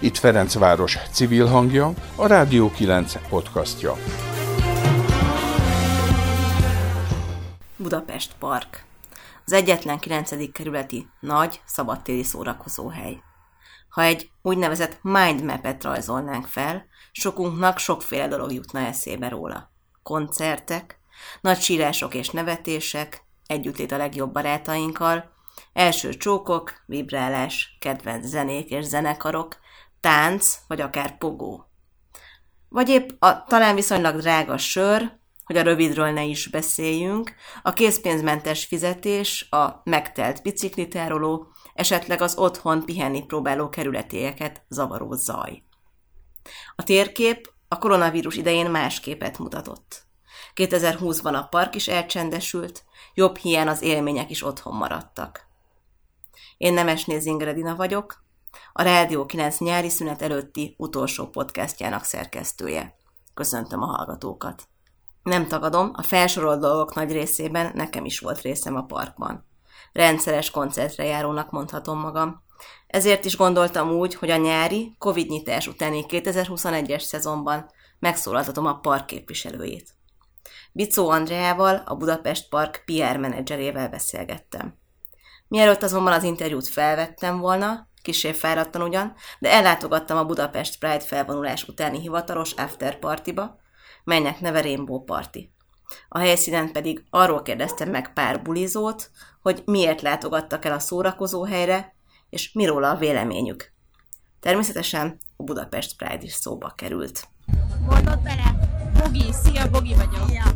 Itt Ferencváros civil hangja, a Rádió 9 podcastja. Budapest Park. Az egyetlen 9. kerületi nagy, szabadtéri szórakozóhely. Ha egy úgynevezett mindmap-et rajzolnánk fel, sokunknak sokféle dolog jutna eszébe róla. Koncertek, nagy sírások és nevetések, együttlét a legjobb barátainkkal, első csókok, vibrálás, kedvenc zenék és zenekarok, tánc, vagy akár pogó. Vagy épp a talán viszonylag drága sör, hogy a rövidről ne is beszéljünk, a készpénzmentes fizetés, a megtelt biciklitároló, esetleg az otthon pihenni próbáló kerületélyeket zavaró zaj. A térkép a koronavírus idején más képet mutatott. 2020-ban a park is elcsendesült, jobb hiány az élmények is otthon maradtak. Én Nemesnéz Ingredina vagyok, a Rádió 9 nyári szünet előtti utolsó podcastjának szerkesztője. Köszöntöm a hallgatókat! Nem tagadom, a felsorolt dolgok nagy részében nekem is volt részem a parkban. Rendszeres koncertre járónak mondhatom magam. Ezért is gondoltam úgy, hogy a nyári, Covid nyitás utáni 2021-es szezonban megszólaltatom a park képviselőjét. Bicó Andreával, a Budapest Park PR menedzserével beszélgettem. Mielőtt azonban az interjút felvettem volna, kisé fáradtan ugyan, de ellátogattam a Budapest Pride felvonulás utáni hivatalos afterpartiba, melynek neve Rainbow Party. A helyszínen pedig arról kérdeztem meg pár bulizót, hogy miért látogattak el a szórakozó helyre, és miről a véleményük. Természetesen a Budapest Pride is szóba került. Mondod bele? Bogi, szia, Bogi vagyok. Ja.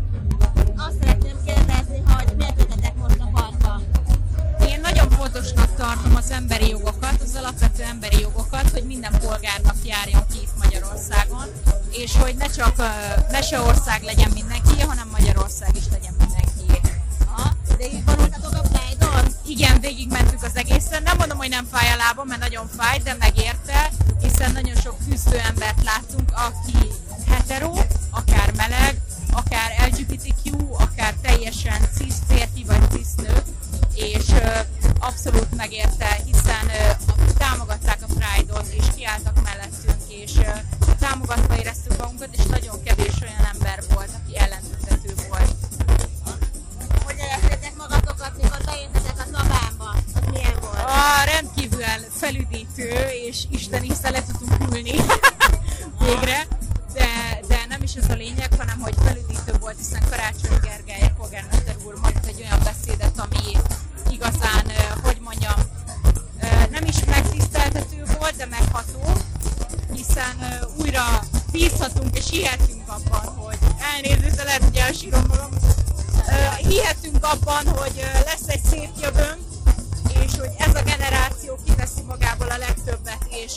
Tartom az emberi jogokat, az alapvető emberi jogokat, hogy minden polgárnak járjon ki itt Magyarországon, és hogy ne csak uh, ország legyen mindenki, hanem Magyarország is legyen mindenki. Ha, de így vonultatok a pride Igen, végigmentük az egészen. Nem mondom, hogy nem fáj a lábam, mert nagyon fáj, de megérte, hiszen nagyon sok küzdő embert láttunk, aki hetero, akár meleg, akár LGBTQ, abszolút megérte, magam, hihetünk abban, hogy lesz egy szép jövőnk, és hogy ez a generáció kiteszi magából a legtöbbet, és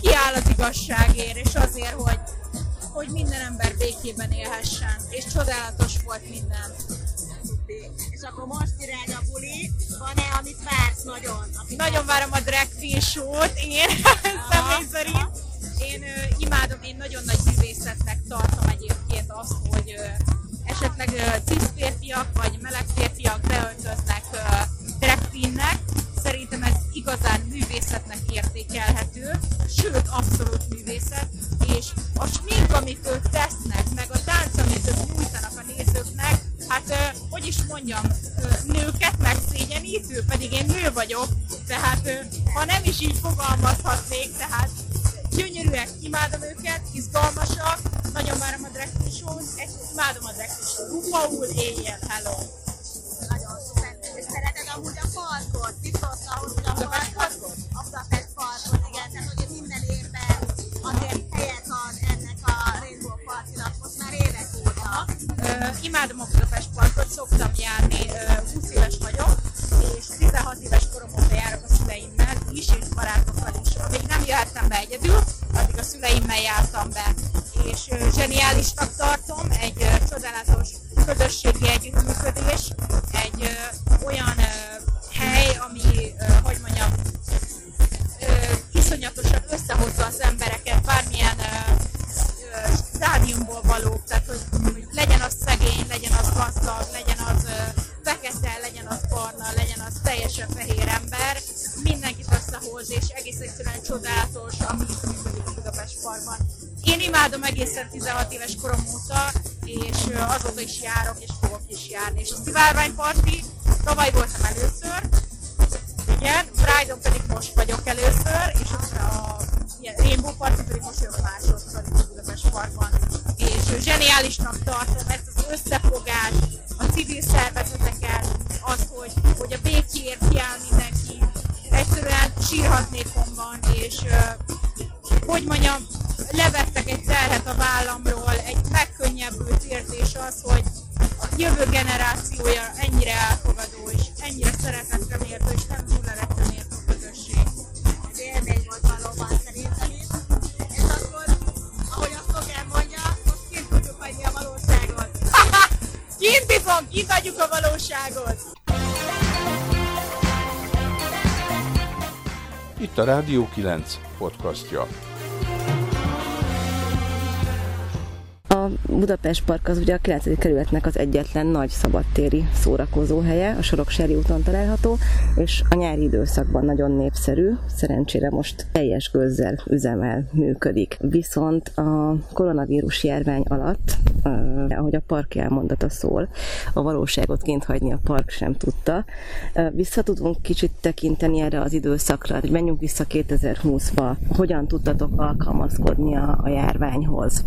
kiáll az igazságért, és azért, hogy, hogy minden ember békében élhessen, és csodálatos volt minden. És akkor most irány a buli, van-e, amit vársz nagyon? Nagyon várom a drag queen show-t, én személy szerint. Én uh, imádom, én nagyon nagy művészetnek tartom egyébként azt, hogy uh, esetleg cis férfiak vagy meleg férfiak beöltöznek drag. Szerintem ez igazán művészetnek értékelhető, sőt abszolút művészet, és a smink, amit ők tesznek, meg a tánc, amit ők nyújtanak a nézőknek, hát hogy is mondjam, nőket megszégyenítő, pedig én nő vagyok, tehát ha nem is így fogalmazhatnék, tehát gyönyörűek, imádom őket, izgalmasak, nagyon várom a drag show egy imádom a drag show Rupaul éjjel, hello! Nagyon szuper. És szereted amúgy a parkot? Biztos ahhoz, hogy a parkot? A Budapest parkot, igen, tehát hogy minden évben azért helyet ad ennek a Rainbow Party-nak most már évek óta. Uh, imádom a Budapest parkot, szoktam járni, uh, szüleimmel jártam be, és zseniálisnak tartom, tavaly voltam először, igen, Pride-on pedig most vagyok először, és a Rainbow Party pedig most jön másodszor itt Budapest Parkban. És zseniálisnak tartom ezt az összefogást, a civil szervezeteket, az, hogy, hogy a békért kiáll mindenki, egyszerűen sírhatnék onnan, és hogy mondjam, Rádió 9 podcastja. A Budapest Park az ugye a 9. kerületnek az egyetlen nagy szabadtéri szórakozóhelye, a Soroksári úton található, és a nyári időszakban nagyon népszerű, szerencsére most teljes gőzzel üzemel, működik. Viszont a koronavírus járvány alatt, eh, ahogy a park elmondata szól, a valóságot kint hagyni a park sem tudta. Eh, vissza tudunk kicsit tekinteni erre az időszakra, hogy menjünk vissza 2020-ba, hogyan tudtatok alkalmazkodni a, a járványhoz,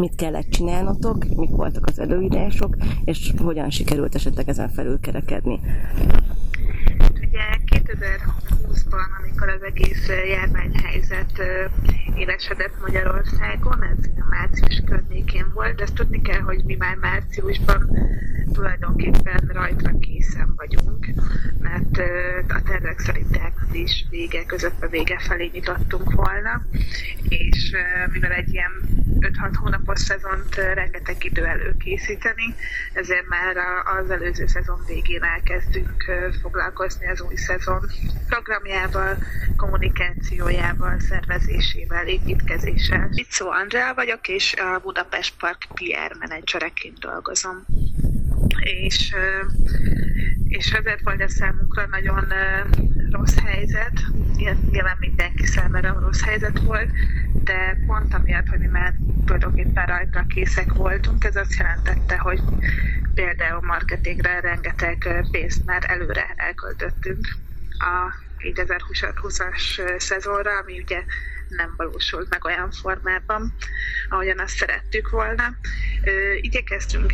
mit kellett csinálnotok, mik voltak az előírások, és hogyan sikerült esetleg ezen felülkerekedni? Ugye 2020-ban, amikor az egész járványhelyzet élesedett Magyarországon, ez a március környékén volt, de ezt tudni kell, hogy mi már márciusban tulajdonképpen rajtra készen vagyunk, mert a tervek szerint is vége között a vége felé nyitottunk volna, és mivel egy ilyen 5-6 hónapos szezont rengeteg idő előkészíteni, ezért már az előző szezon végén elkezdünk foglalkozni az új szezon programjával, kommunikációjával, szervezésével, építkezéssel. Itt szó Andrea vagyok, és a Budapest Park PR menedzsereként dolgozom. És, és ezért volt ez számunkra nagyon rossz helyzet, nyilván mindenki számára rossz helyzet volt, de pont amiatt, hogy mi már tulajdonképpen rajta készek voltunk, ez azt jelentette, hogy például marketingre rengeteg pénzt már előre elköltöttünk a 2020-as szezonra, ami ugye nem valósult meg olyan formában, ahogyan azt szerettük volna. Igyekeztünk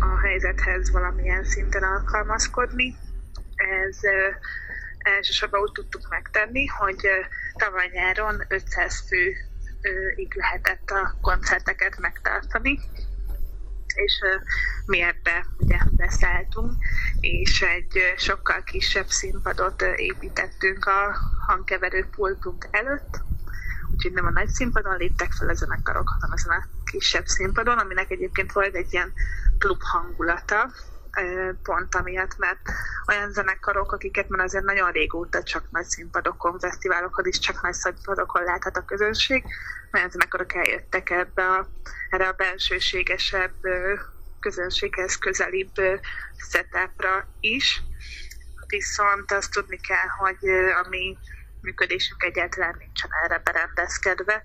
a helyzethez valamilyen szinten alkalmazkodni. Ez elsősorban úgy tudtuk megtenni, hogy tavaly nyáron 500 főig lehetett a koncerteket megtartani, és ebbe ugye beszálltunk, és egy sokkal kisebb színpadot építettünk a hangkeverő pultunk előtt, úgyhogy nem a nagy színpadon léptek fel a zenekarok, hanem ezen a kisebb színpadon, aminek egyébként volt egy ilyen klub hangulata, pont amiatt, mert olyan zenekarok, akiket már azért nagyon régóta csak nagy színpadokon, fesztiválokon is csak nagy színpadokon láthat a közönség, olyan zenekarok eljöttek ebbe a, erre a bensőségesebb, közönséghez közelibb setupra is. Viszont azt tudni kell, hogy a mi működésünk egyáltalán nincsen erre berendezkedve.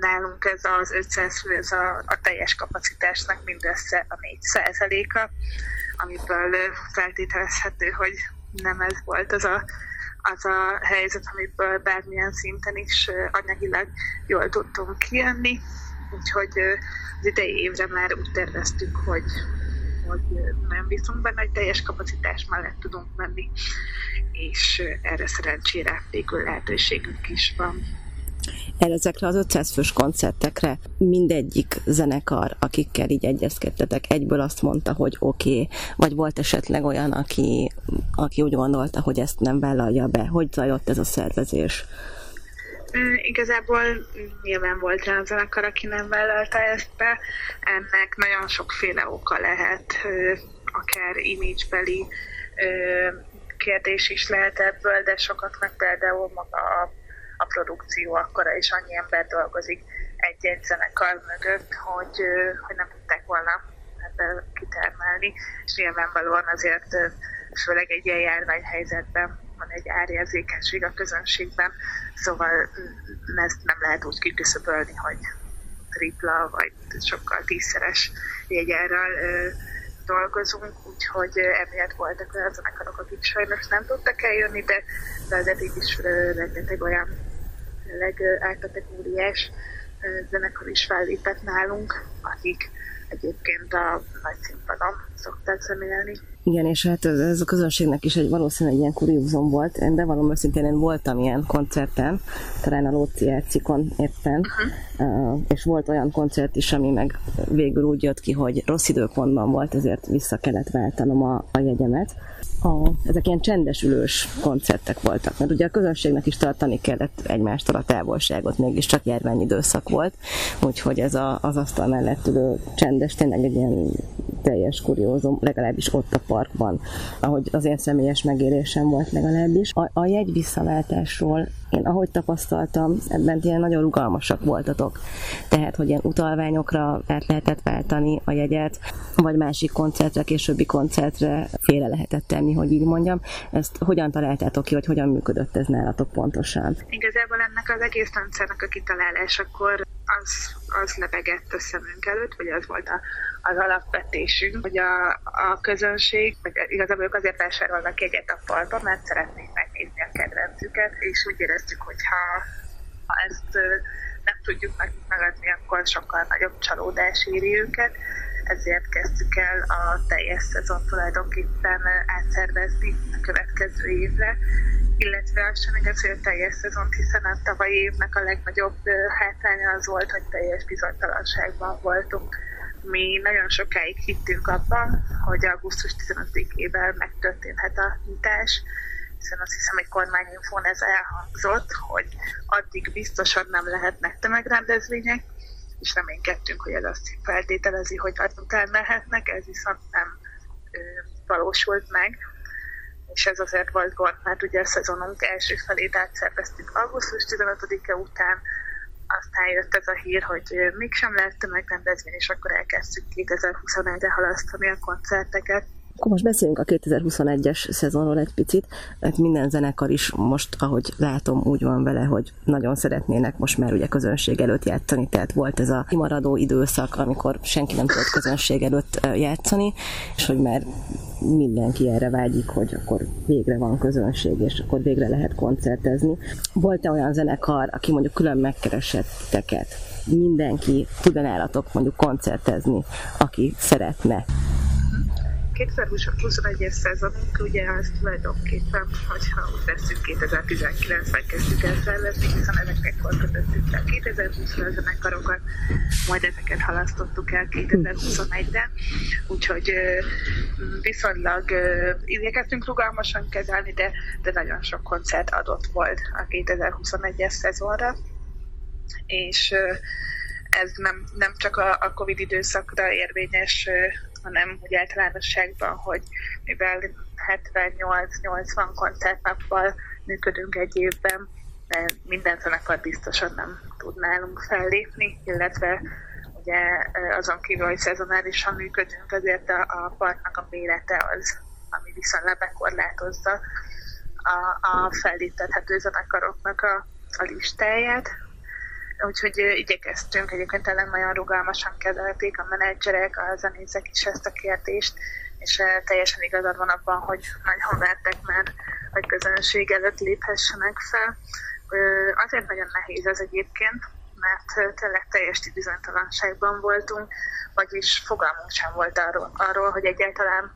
Nálunk ez az 500 fő, ez a, a teljes kapacitásnak mindössze a 4 a amiből feltételezhető, hogy nem ez volt az a, az a helyzet, amiből bármilyen szinten is anyagilag jól tudtunk kijönni. Úgyhogy az idei évre már úgy terveztük, hogy, hogy nem bízunk benne, hogy teljes kapacitás mellett tudunk menni, és erre szerencsére végül lehetőségünk is van ezekre az 500 fős koncertekre mindegyik zenekar, akikkel így egyezkedtetek, egyből azt mondta, hogy oké, okay, vagy volt esetleg olyan, aki, aki úgy gondolta, hogy ezt nem vállalja be. Hogy zajlott ez a szervezés? Igazából nyilván volt a zenekar, aki nem vállalta ezt be. Ennek nagyon sokféle oka lehet, akár image-beli kérdés is lehet ebből, de sokaknak például maga a a produkció akkora, és annyi ember dolgozik egy-egy zenekar mögött, hogy, hogy nem tudták volna ebből kitermelni, és nyilvánvalóan azért főleg egy ilyen járványhelyzetben van egy árérzékenység a közönségben, szóval ezt nem lehet úgy kiküszöbölni, hogy tripla vagy sokkal tízszeres jegyárral dolgozunk, úgyhogy emiatt voltak olyan zenekarok, akik sajnos nem tudtak eljönni, de, de azért így is rengeteg olyan legálkategóriás zenekar is fellépett nálunk, akik egyébként a nagy színpadon szokták zenélni. Igen, és hát ez, ez a közönségnek is egy valószínűleg egy ilyen kuriózum volt. Én bevallom őszintén, én voltam ilyen koncerten, talán a Lóci Ercikon éppen, uh-huh. uh, és volt olyan koncert is, ami meg végül úgy jött ki, hogy rossz időpontban volt, ezért vissza kellett váltanom a, a jegyemet a, ezek ilyen csendes ülős koncertek voltak, mert ugye a közönségnek is tartani kellett egymástól a távolságot, mégiscsak járványidőszak volt, úgyhogy ez a, az asztal mellett ülő csendes tényleg egy ilyen teljes kuriózum, legalábbis ott a parkban, ahogy az én személyes megérésem volt legalábbis. A, a jegy visszaváltásról én ahogy tapasztaltam, ebben ilyen nagyon rugalmasak voltatok. Tehát, hogy ilyen utalványokra át lehetett váltani a jegyet, vagy másik koncertre, későbbi koncertre félre lehetett tenni, hogy így mondjam. Ezt hogyan találtátok ki, vagy hogyan működött ez nálatok pontosan? Igazából ennek az egész rendszernek a kitalálásakor az, az lebegett a szemünk előtt, vagy az volt a, az alapvetésünk, hogy a, a közönség, vagy igazából ők azért vásárolnak egyet a falba, mert szeretnék megnézni a kedvencüket, és úgy éreztük, hogy ha, ha ezt nem tudjuk nekik megadni, akkor sokkal nagyobb csalódás éri őket, ezért kezdtük el a teljes szezon tulajdonképpen átszervezni a következő évre, illetve az sem igaz, hogy a teljes szezont, hiszen a tavalyi évnek a legnagyobb hátránya az volt, hogy teljes bizonytalanságban voltunk. Mi nagyon sokáig hittünk abban, hogy augusztus 15-ével megtörténhet a nyitás, hiszen azt hiszem, hogy kormányinfón ez elhangzott, hogy addig biztosan nem lehetnek tömegrendezvények, és reménykedtünk, hogy ez azt feltételezi, hogy azután lehetnek, ez viszont nem ö, valósult meg és ez azért volt gond, mert ugye a szezonunk első felét átszerveztük augusztus 15-e után, aztán jött ez a hír, hogy mégsem lehet tömegrendezvény, és akkor elkezdtük 2021-re halasztani a koncerteket. Akkor most beszéljünk a 2021-es szezonról egy picit, mert minden zenekar is most, ahogy látom, úgy van vele, hogy nagyon szeretnének most már ugye közönség előtt játszani, tehát volt ez a kimaradó időszak, amikor senki nem tudott közönség előtt játszani, és hogy már mindenki erre vágyik, hogy akkor végre van közönség, és akkor végre lehet koncertezni. Volt-e olyan zenekar, aki mondjuk külön megkeresett teket? Mindenki tud nálatok mondjuk koncertezni, aki szeretne? 2021-es szezonunk ugye az tulajdonképpen, hogyha úgy veszünk 2019-ben kezdjük el szervezni, hiszen ezeknek kötöttük el 2020-ra a zenekarokat, majd ezeket halasztottuk el 2021-re, úgyhogy viszonylag igyekeztünk rugalmasan kezelni, de, de nagyon sok koncert adott volt a 2021-es szezonra, és ez nem, nem csak a, a Covid időszakra érvényes hanem úgy általánosságban, hogy mivel 78-80 koncertnappal működünk egy évben, minden zenekar biztosan nem tud nálunk fellépni, illetve ugye azon kívül, hogy szezonálisan működünk, azért a, a parknak a mérete az, ami viszonylag bekorlátozza a, a felléptethető zenekaroknak a, a listáját, úgyhogy igyekeztünk, egyébként tényleg nagyon rugalmasan kezelték a menedzserek, a zenészek is ezt a kérdést, és teljesen igazad van abban, hogy nagyon vertek már, hogy közönség előtt léphessenek fel. Azért nagyon nehéz ez egyébként, mert tényleg teljes bizonytalanságban voltunk, vagyis fogalmunk sem volt arról, arról hogy egyáltalán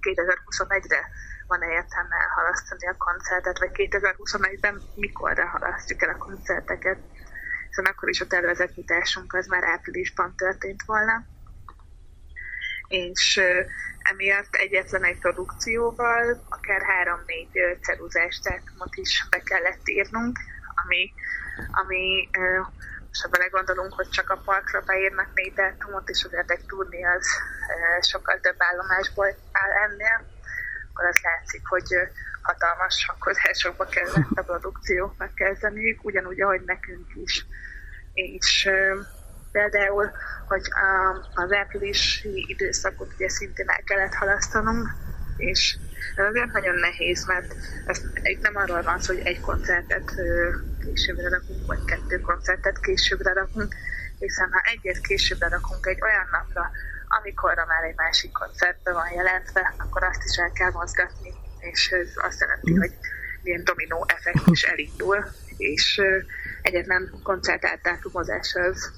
2021-re van-e értelme elhalasztani a koncertet, vagy 2021-ben mikorra halasztjuk el a koncerteket hiszen akkor is a tervezett nyitásunk az már áprilisban történt volna. És emiatt egyetlen egy produkcióval akár három-négy ceruzás dátumot is be kellett írnunk, ami, ami most ha belegondolunk, hogy csak a parkra beírnak négy dátumot, és azért egy turné az sokkal több állomásból áll ennél, akkor az látszik, hogy hatalmas sakkozásokba kellett a produkcióknak kezdeniük, ugyanúgy, ahogy nekünk is. És például, hogy az áprilisi időszakot ugye szintén el kellett halasztanunk, és Ez azért nagyon nehéz, mert ez nem arról van szó, hogy egy koncertet későbbre rakunk, vagy kettő koncertet későbbre rakunk, hiszen ha egyet későbbre rakunk egy olyan napra, amikorra már egy másik koncertbe van jelentve, akkor azt is el kell mozgatni, és ez azt jelenti, hogy ilyen dominó effektus elindul, és egyetlen koncert átdátumozás az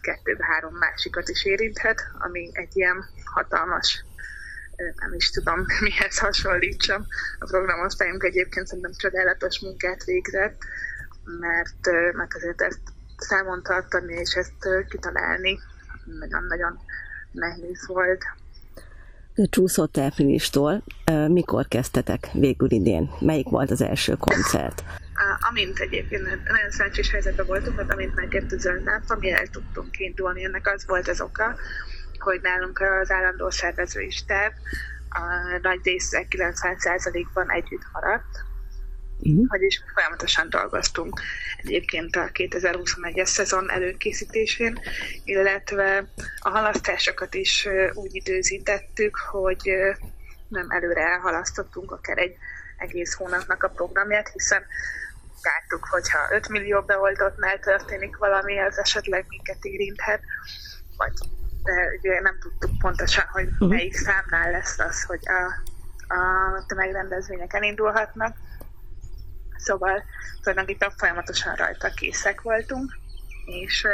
kettő-három másikat is érinthet, ami egy ilyen hatalmas nem is tudom mihez hasonlítsam. A programosztályunk egyébként szerintem csodálatos munkát végzett, mert, mert azért ezt számon tartani és ezt kitalálni nagyon-nagyon nehéz volt. Csúszott áprilistól. Mikor kezdtetek végül idén? Melyik volt az első koncert? amint egyébként nagyon szerencsés helyzetben voltunk, mert amint megért a zöld lámpa, mi el tudtunk indulni. Ennek az volt az oka, hogy nálunk az állandó szervezői stáb a nagy része 90%-ban együtt maradt, Uh-huh. Vagyis folyamatosan dolgoztunk egyébként a 2021-es szezon előkészítésén, illetve a halasztásokat is úgy időzítettük, hogy nem előre elhalasztottunk akár egy egész hónapnak a programját, hiszen láttuk, hogyha 5 millió beoldottnál történik valami, az esetleg minket érinthet, vagy de ugye nem tudtuk pontosan, hogy uh-huh. melyik számnál lesz az, hogy a, a tömegrendezvények elindulhatnak. Szóval tulajdonképpen folyamatosan rajta készek voltunk, és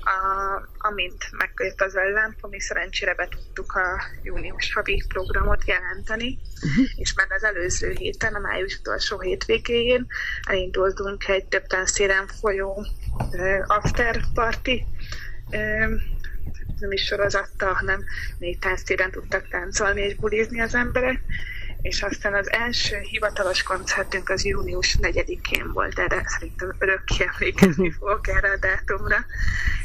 a, amint megjött az ellámpa, mi szerencsére be tudtuk a június havi programot jelenteni, uh-huh. és már az előző héten, a május utolsó hétvégéjén elindultunk egy több tánctéren folyó uh, after party uh, nem is sorozattal, hanem négy tánctéren tudtak táncolni és bulizni az emberek, és aztán az első hivatalos koncertünk az június 4-én volt, erre szerintem örökké emlékezni fogok erre a dátumra.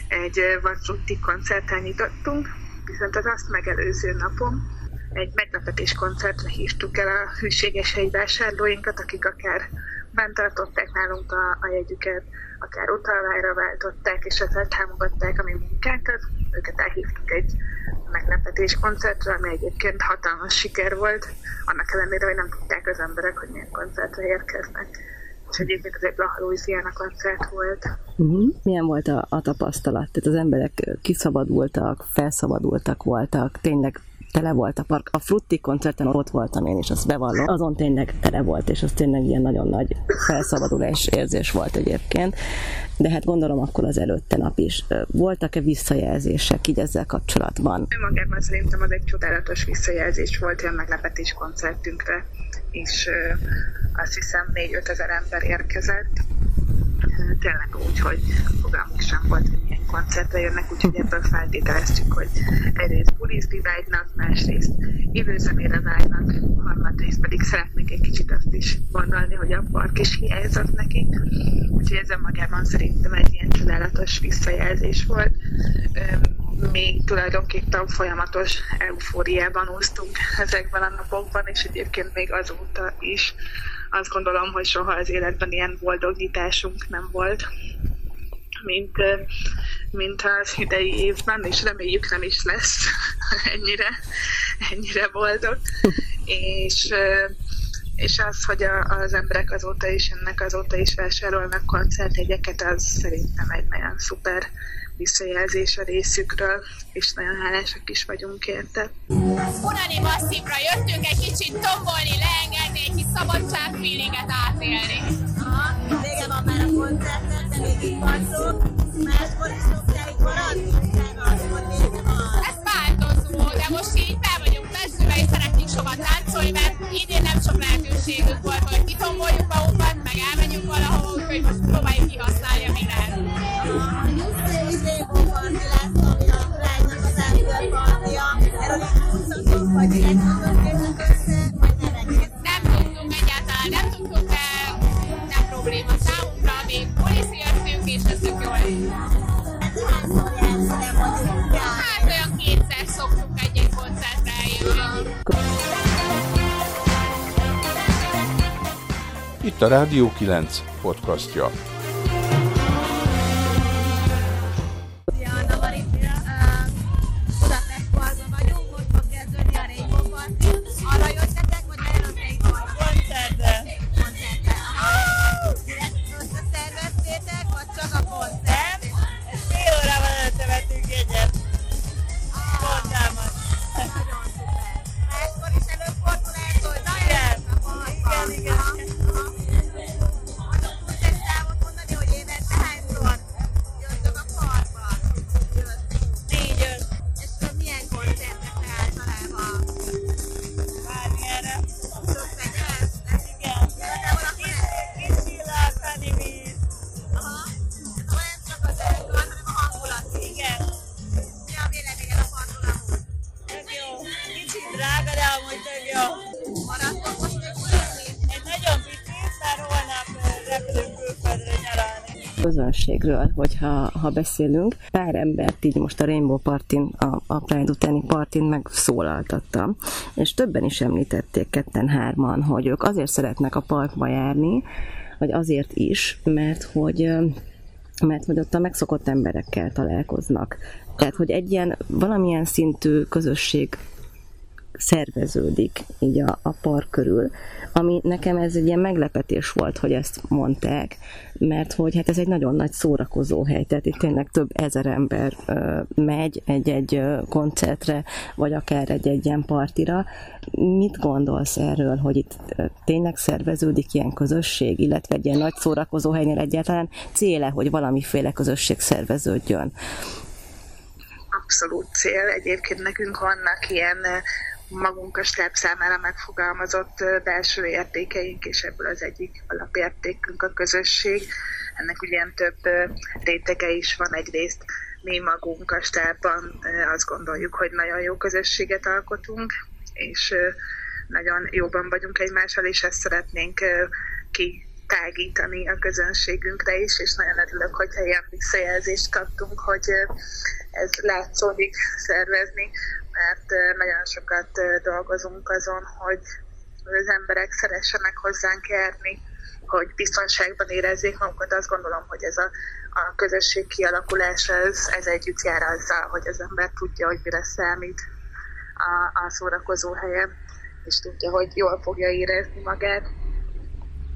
Egy Vasruti koncerten nyitottunk, viszont az azt megelőző napon egy meglepetés koncertre hívtuk el a hűséges vásárlóinkat, akik akár bent tartották nálunk a, a jegyüket, akár utalvára váltották, és ezzel támogatták a mi munkánkat. Őket elhívtuk egy meglepetés koncertre, ami egyébként hatalmas siker volt, annak ellenére, hogy nem tudták az emberek, hogy milyen koncertre érkeznek. És egyébként ez egy Blaha Louisiana koncert volt. Uh-huh. Milyen volt a, a tapasztalat? Tehát az emberek kiszabadultak, felszabadultak voltak, tényleg tele volt a park. A Frutti koncerten ott voltam én is, azt bevallom. Azon tényleg tele volt, és az tényleg ilyen nagyon nagy felszabadulás érzés volt egyébként. De hát gondolom akkor az előtte nap is. Voltak-e visszajelzések így ezzel kapcsolatban? Magában szerintem az egy csodálatos visszajelzés volt olyan meglepetés koncertünkre, és azt hiszem 4-5 ezer ember érkezett. Tényleg úgy, hogy fogalmunk sem volt, hogy milyen koncertre jönnek, úgyhogy ebből feltételeztük, hogy egyrészt bulizni vágynak, másrészt időzemére vágynak, harmadrészt pedig szeretnék egy kicsit azt is gondolni, hogy a park is hiányzott nekik. Úgyhogy ez magában szerintem egy ilyen csodálatos visszajelzés volt. Még tulajdonképpen folyamatos eufóriában úsztunk ezekben a napokban, és egyébként még azóta is azt gondolom, hogy soha az életben ilyen boldogításunk nem volt mint, mint az idei évben, és reméljük nem is lesz ennyire, ennyire boldog. és, és az, hogy a, az emberek azóta is ennek azóta is vásárolnak koncertjegyeket, az szerintem egy nagyon szuper visszajelzés a részükről, és nagyon hálásak is vagyunk érte. Unani masszívra jöttünk egy kicsit tombolni, leengedni, egy kis szabadság feelinget átélni. Aha, vége van már a koncertnek, de még itt van szó. Máskor is szokták maradni, utána akkor vége van. Ez változó, de most így fel sokat táncolni, mert idén nem sok lehetőségünk volt, hogy kitomboljuk magunkat, meg elmenjünk valahova, úgyhogy most próbáljuk kihasználni, ami lehet. Nem tudtunk egyáltalán, nem tudtunk, de nem probléma számunkra, még poliszírtünk, és ez tök jól. Itt a Rádió 9 podcastja. Közönségről, hogyha ha beszélünk. Pár embert így most a Rainbow Partin, a, a Pride utáni partin megszólaltattam, és többen is említették ketten hárman, hogy ők azért szeretnek a parkba járni, vagy azért is, mert hogy mert hogy ott a megszokott emberekkel találkoznak. Tehát, hogy egy ilyen valamilyen szintű közösség szerveződik így a, a park körül, ami nekem ez egy ilyen meglepetés volt, hogy ezt mondták, mert hogy hát ez egy nagyon nagy szórakozó hely, tehát itt tényleg több ezer ember ö, megy egy-egy koncertre, vagy akár egy-egy ilyen partira. Mit gondolsz erről, hogy itt ö, tényleg szerveződik ilyen közösség, illetve egy ilyen nagy szórakozó helynél egyáltalán céle, hogy valamiféle közösség szerveződjön? abszolút cél. Egyébként nekünk vannak ilyen magunk a stáb számára megfogalmazott belső értékeink, és ebből az egyik alapértékünk a közösség. Ennek ugye több rétege is van egyrészt. Mi magunk a stábban azt gondoljuk, hogy nagyon jó közösséget alkotunk, és nagyon jóban vagyunk egymással, és ezt szeretnénk ki tágítani a közönségünkre is, és nagyon örülök, hogyha ilyen visszajelzést kaptunk, hogy ez látszódik szervezni, mert nagyon sokat dolgozunk azon, hogy az emberek szeressenek hozzánk járni, hogy biztonságban érezzék magukat. Azt gondolom, hogy ez a, a közösség kialakulása, ez, ez együtt jár azzal, hogy az ember tudja, hogy mire számít a, a szórakozó helyen, és tudja, hogy jól fogja érezni magát.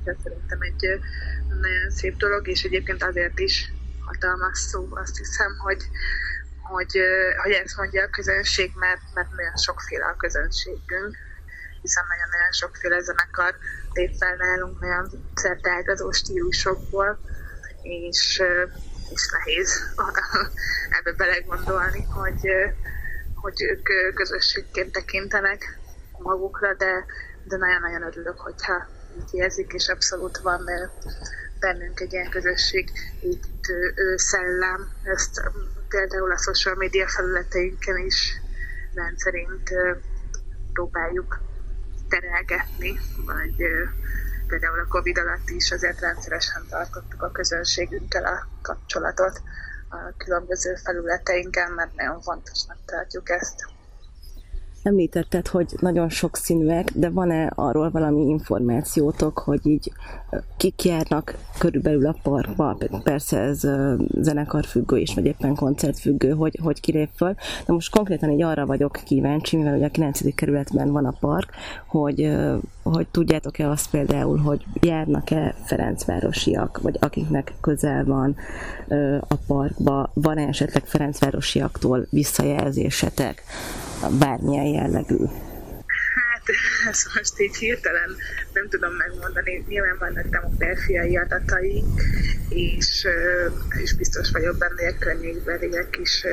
Ez szerintem egy nagyon szép dolog, és egyébként azért is hatalmas szó, azt hiszem, hogy hogy, hogy ezt mondja a közönség, mert, mert nagyon sokféle a közönségünk, hiszen nagyon-nagyon sokféle zenekar lép fel nálunk, nagyon szerteágazó stílusokból, és, és nehéz ebbe belegondolni, hogy, hogy ők közösségként tekintenek magukra, de, de nagyon-nagyon örülök, hogyha így érzik, és abszolút van bennünk egy ilyen közösség építő szellem, ezt például a social media felületeinken is rendszerint próbáljuk terelgetni, vagy például a Covid alatt is azért rendszeresen tartottuk a közönségünkkel a kapcsolatot a különböző felületeinken, mert nagyon fontosnak tartjuk ezt. Említetted, hogy nagyon sok színűek, de van-e arról valami információtok, hogy így kik járnak körülbelül a parkba? Persze ez zenekarfüggő is, vagy éppen koncertfüggő, hogy, hogy kilép föl. De most konkrétan így arra vagyok kíváncsi, mivel ugye a 9. kerületben van a park, hogy, hogy tudjátok-e azt például, hogy járnak-e Ferencvárosiak, vagy akiknek közel van a parkba, van-e esetleg Ferencvárosiaktól visszajelzésetek? Bármilyen jellegű? Hát, ezt most így hirtelen nem tudom megmondani. Nyilván vannak demográfiai adatai, és, és biztos vagyok benne, hogy a környékbeliek is,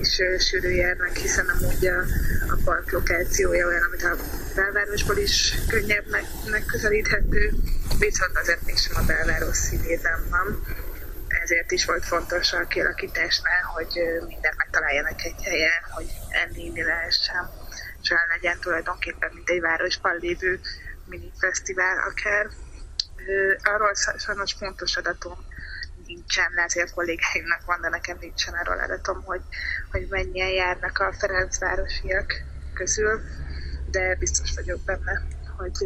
is sűrű járnak, hiszen amúgy a, a park lokációja olyan, amit a belvárosból is könnyebb meg, megközelíthető, viszont azért mégsem a belváros színében van ezért is volt fontos a kialakításnál, hogy minden megtaláljanak egy helyen, hogy enni, inni lehessen, és olyan legyen tulajdonképpen, mint egy városban lévő mini fesztivál akár. Arról sajnos fontos adatom nincsen, ezért kollégáimnak van, de nekem nincsen arról adatom, hogy, hogy mennyien járnak a Ferencvárosiak közül, de biztos vagyok benne, hogy,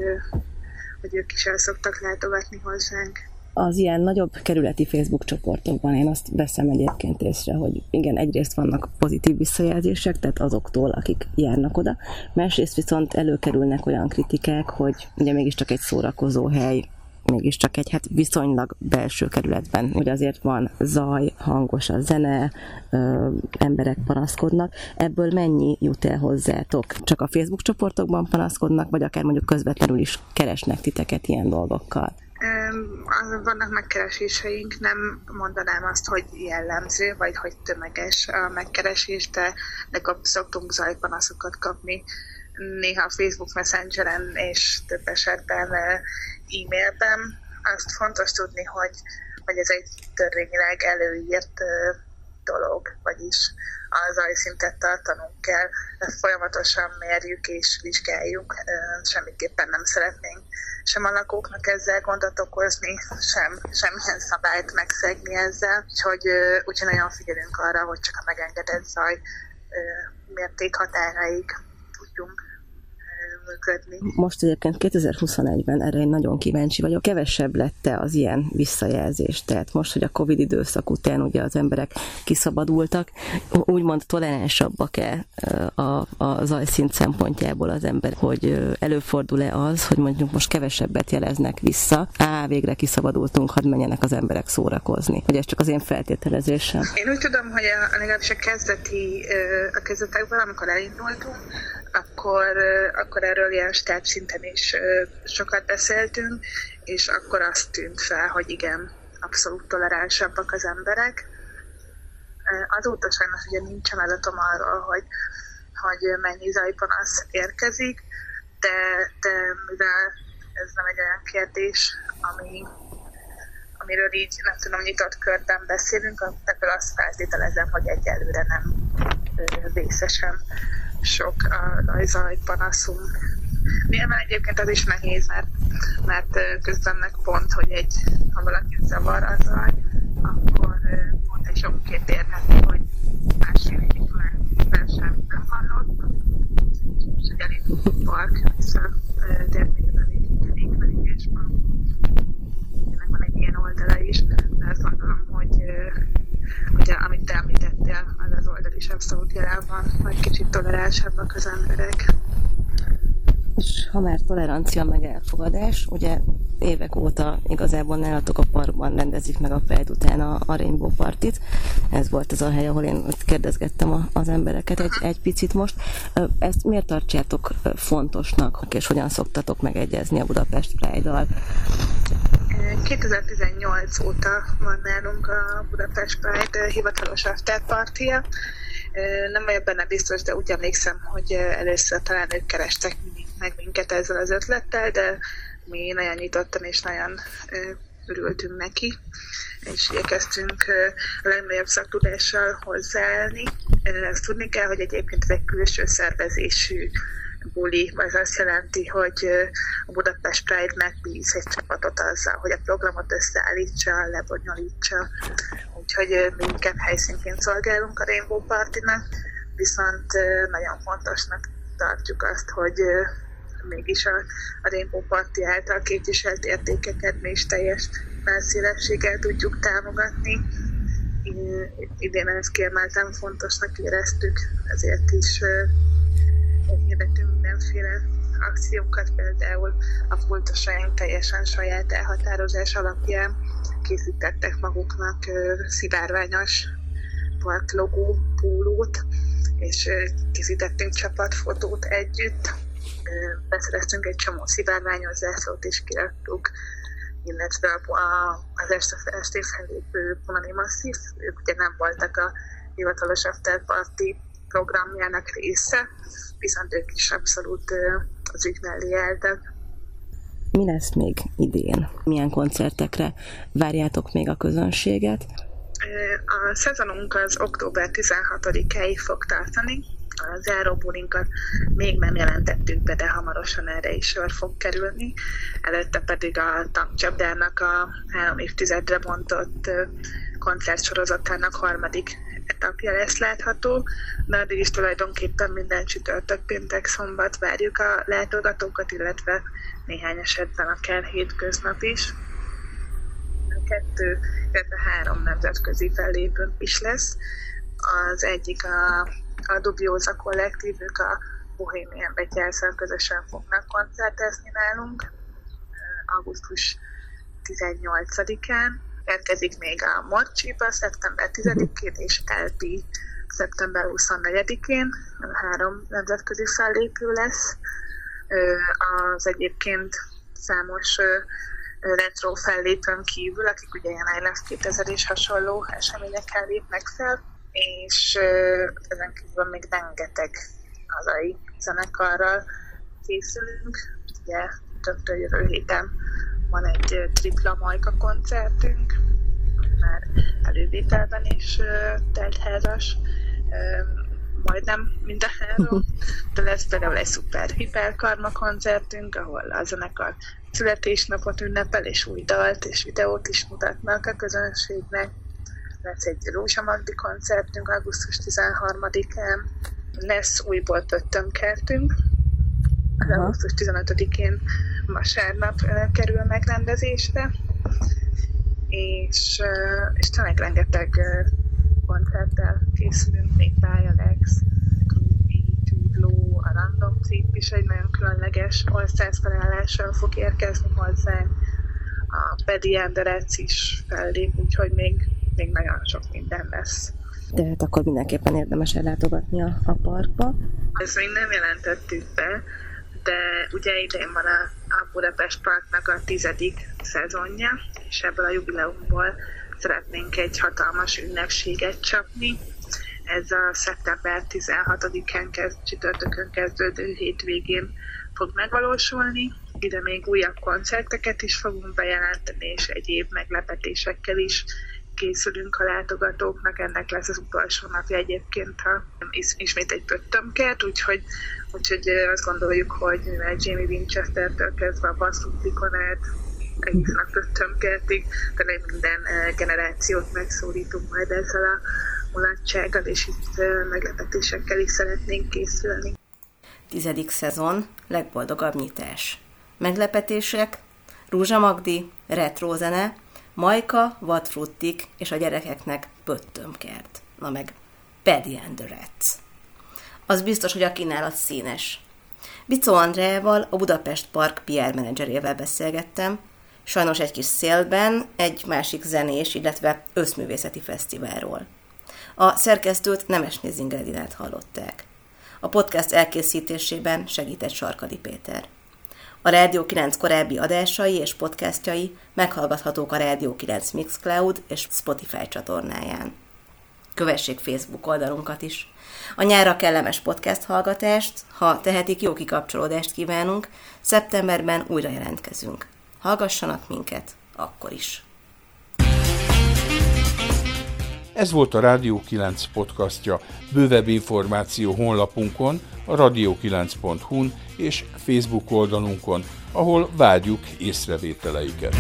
hogy ők is el szoktak látogatni hozzánk az ilyen nagyobb kerületi Facebook csoportokban én azt veszem egyébként észre, hogy igen, egyrészt vannak pozitív visszajelzések, tehát azoktól, akik járnak oda, másrészt viszont előkerülnek olyan kritikák, hogy ugye mégiscsak egy szórakozó hely, mégiscsak egy hát viszonylag belső kerületben, hogy azért van zaj, hangos a zene, ö, emberek panaszkodnak. Ebből mennyi jut el hozzátok? Csak a Facebook csoportokban panaszkodnak, vagy akár mondjuk közvetlenül is keresnek titeket ilyen dolgokkal? Vannak megkereséseink, nem mondanám azt, hogy jellemző, vagy hogy tömeges a megkeresés, de legalább szoktunk zajpanaszokat kapni néha Facebook Messengeren és több esetben e-mailben. Azt fontos tudni, hogy, hogy ez egy törvényileg előírt dolog, vagyis a zajszintet tartanunk kell, folyamatosan mérjük és vizsgáljuk, semmiképpen nem szeretnénk sem a lakóknak ezzel gondot okozni, sem semmilyen szabályt megszegni ezzel, úgyhogy, úgyhogy nagyon figyelünk arra, hogy csak a megengedett zaj mértékhatáraig tudjunk működni. Most egyébként 2021-ben erre én nagyon kíváncsi vagyok. Kevesebb lette az ilyen visszajelzés. Tehát most, hogy a Covid időszak után ugye az emberek kiszabadultak, úgymond toleránsabbak-e a, a zajszint szempontjából az ember, hogy előfordul-e az, hogy mondjuk most kevesebbet jeleznek vissza, á, végre kiszabadultunk, hadd menjenek az emberek szórakozni. Hogy ez csak az én feltételezésem. Én úgy tudom, hogy a, legalábbis a kezdeti, a kezdetekben, amikor elindultunk, akkor, akkor erről ilyen stáb szinten is sokat beszéltünk, és akkor azt tűnt fel, hogy igen, abszolút toleránsabbak az emberek. Azóta sajnos ugye nincsen adatom arról, hogy, hogy mennyi zajpanasz érkezik, de, de mivel ez nem egy olyan kérdés, ami, amiről így nem tudom, nyitott körben beszélünk, ebből azt feltételezem, hogy egyelőre nem vészesen sok a zaj panaszunk. Nyilván egyébként az is nehéz, mert, mert közben meg pont, hogy egy, ha valaki zavar a zaj, akkor pont egy sok két érheti, hogy másfél évig már semmit nem hallott. És most egy elég park vissza ennek van egy ilyen oldala is, de azt gondolom, hogy ugye, amit te említettél, az az oldal is abszolút jelen van, hogy kicsit toleránsabbak az emberek. És ha már tolerancia meg elfogadás, ugye évek óta igazából nálatok a parkban rendezik meg a Pride után a, a Rainbow Partit. Ez volt az a hely, ahol én kérdezgettem a, az embereket egy, egy picit most. Ezt miért tartjátok fontosnak, és hogyan szoktatok megegyezni a Budapest Pride-dal? 2018 óta van nálunk a Budapest Pride hivatalos afterpartia. Nem vagyok benne biztos, de úgy emlékszem, hogy először talán ők kerestek meg minket ezzel az ötlettel, de mi nagyon nyitottan és nagyon örültünk neki, és igyekeztünk a legnagyobb szaktudással hozzáállni. Ezt tudni kell, hogy egyébként ez egy külső szervezésű buli, ez azt jelenti, hogy a Budapest Pride megbíz egy csapatot azzal, hogy a programot összeállítsa, lebonyolítsa. Úgyhogy mi inkább helyszínként szolgálunk a Rainbow Party-nak, viszont nagyon fontosnak tartjuk azt, hogy mégis a, Rainbow Party által képviselt értékeket mi is teljes felszélességgel tudjuk támogatni. Idén ezt kiemelten fontosnak éreztük, ezért is hirdetünk mindenféle akciókat, például a pultosaink teljesen saját elhatározás alapján készítettek maguknak szivárványos parklogó pólót, és készítettünk csapatfotót együtt, beszereztünk egy csomó szivárványos zászlót is kiraktuk, illetve a, a, az este estén fellépő Punani Masszív, ők ugye nem voltak a hivatalos afterparty programjának része, viszont ők is abszolút az ügy mellé álltak. Mi lesz még idén? Milyen koncertekre várjátok még a közönséget? A szezonunk az október 16-áig fog tartani, a záróbulinkat még nem jelentettük be, de hamarosan erre is sor fog kerülni. Előtte pedig a tankcsapdának a három évtizedre bontott koncertsorozatának harmadik etapja lesz látható, de addig is tulajdonképpen minden csütörtök, péntek, szombat várjuk a látogatókat, illetve néhány esetben akár hétköznap is. Kettő, illetve három nemzetközi fellépőnk is lesz. Az egyik a a Dubioza kollektív, ők a Bohemian Betyárszal közösen fognak koncertezni nálunk augusztus 18-án. Érkezik még a Morcsiba szeptember 10-én és LP szeptember 24-én. Három nemzetközi fellépő lesz. Az egyébként számos retro fellépőn kívül, akik ugye ilyen I Love 2000 és hasonló eseményekkel lépnek fel, és ezen kívül még rengeteg hazai zenekarral készülünk. Ugye többtől jövő héten van egy tripla majka koncertünk, már elővételben is teltházas majdnem három, de lesz például egy szuper hiperkarma koncertünk, ahol a zenekar születésnapot ünnepel, és új dalt és videót is mutatnak a közönségnek. Lesz egy Rózsa Magdi koncertünk augusztus 13-án, lesz újból pöttömkertünk, az augusztus 15-én vasárnap kerül megrendezésre, és, és tényleg rengeteg koncerttel készülünk, még Alex, Groovy, Tudló, a Random Trip is egy nagyon különleges ország felállással fog érkezni hozzánk, a Pedi Anderec is fellép, úgyhogy még, még nagyon sok minden lesz. Tehát akkor mindenképpen érdemes ellátogatni a, a parkba. Ezt még nem jelentettük be, de ugye idén van a, a Budapest Parknak a tizedik szezonja, és ebből a jubileumból szeretnénk egy hatalmas ünnepséget csapni. Ez a szeptember 16-án kezd, csütörtökön kezdődő hétvégén fog megvalósulni. Ide még újabb koncerteket is fogunk bejelenteni, és egyéb meglepetésekkel is készülünk a látogatóknak. Ennek lesz az utolsó napja egyébként, ha ismét egy pöttömkert, úgyhogy, úgyhogy azt gondoljuk, hogy Jamie Winchester-től kezdve a basszuszikonát, egészen a pöttömkertig, tényleg minden eh, generációt megszólítunk majd ezzel a mulatsággal, és itt eh, meglepetésekkel is szeretnénk készülni. Tizedik szezon, legboldogabb nyitás. Meglepetések, Rúzsa Magdi, retro zene, Majka, vadfruttik és a gyerekeknek pöttömkert. Na meg Paddy and the Rats. Az biztos, hogy a kínálat színes. Bicó Andreával, a Budapest Park PR menedzserével beszélgettem, sajnos egy kis szélben, egy másik zenés, illetve összművészeti fesztiválról. A szerkesztőt Nemes Nézingredinát hallották. A podcast elkészítésében segített Sarkadi Péter. A Rádió 9 korábbi adásai és podcastjai meghallgathatók a Rádió 9 Mixcloud és Spotify csatornáján. Kövessék Facebook oldalunkat is. A nyára kellemes podcast hallgatást, ha tehetik, jó kikapcsolódást kívánunk, szeptemberben újra jelentkezünk. Hallgassanak minket akkor is. Ez volt a Rádió 9 podcastja. Bővebb információ honlapunkon, a radio9.hu-n és Facebook oldalunkon, ahol várjuk észrevételeiket.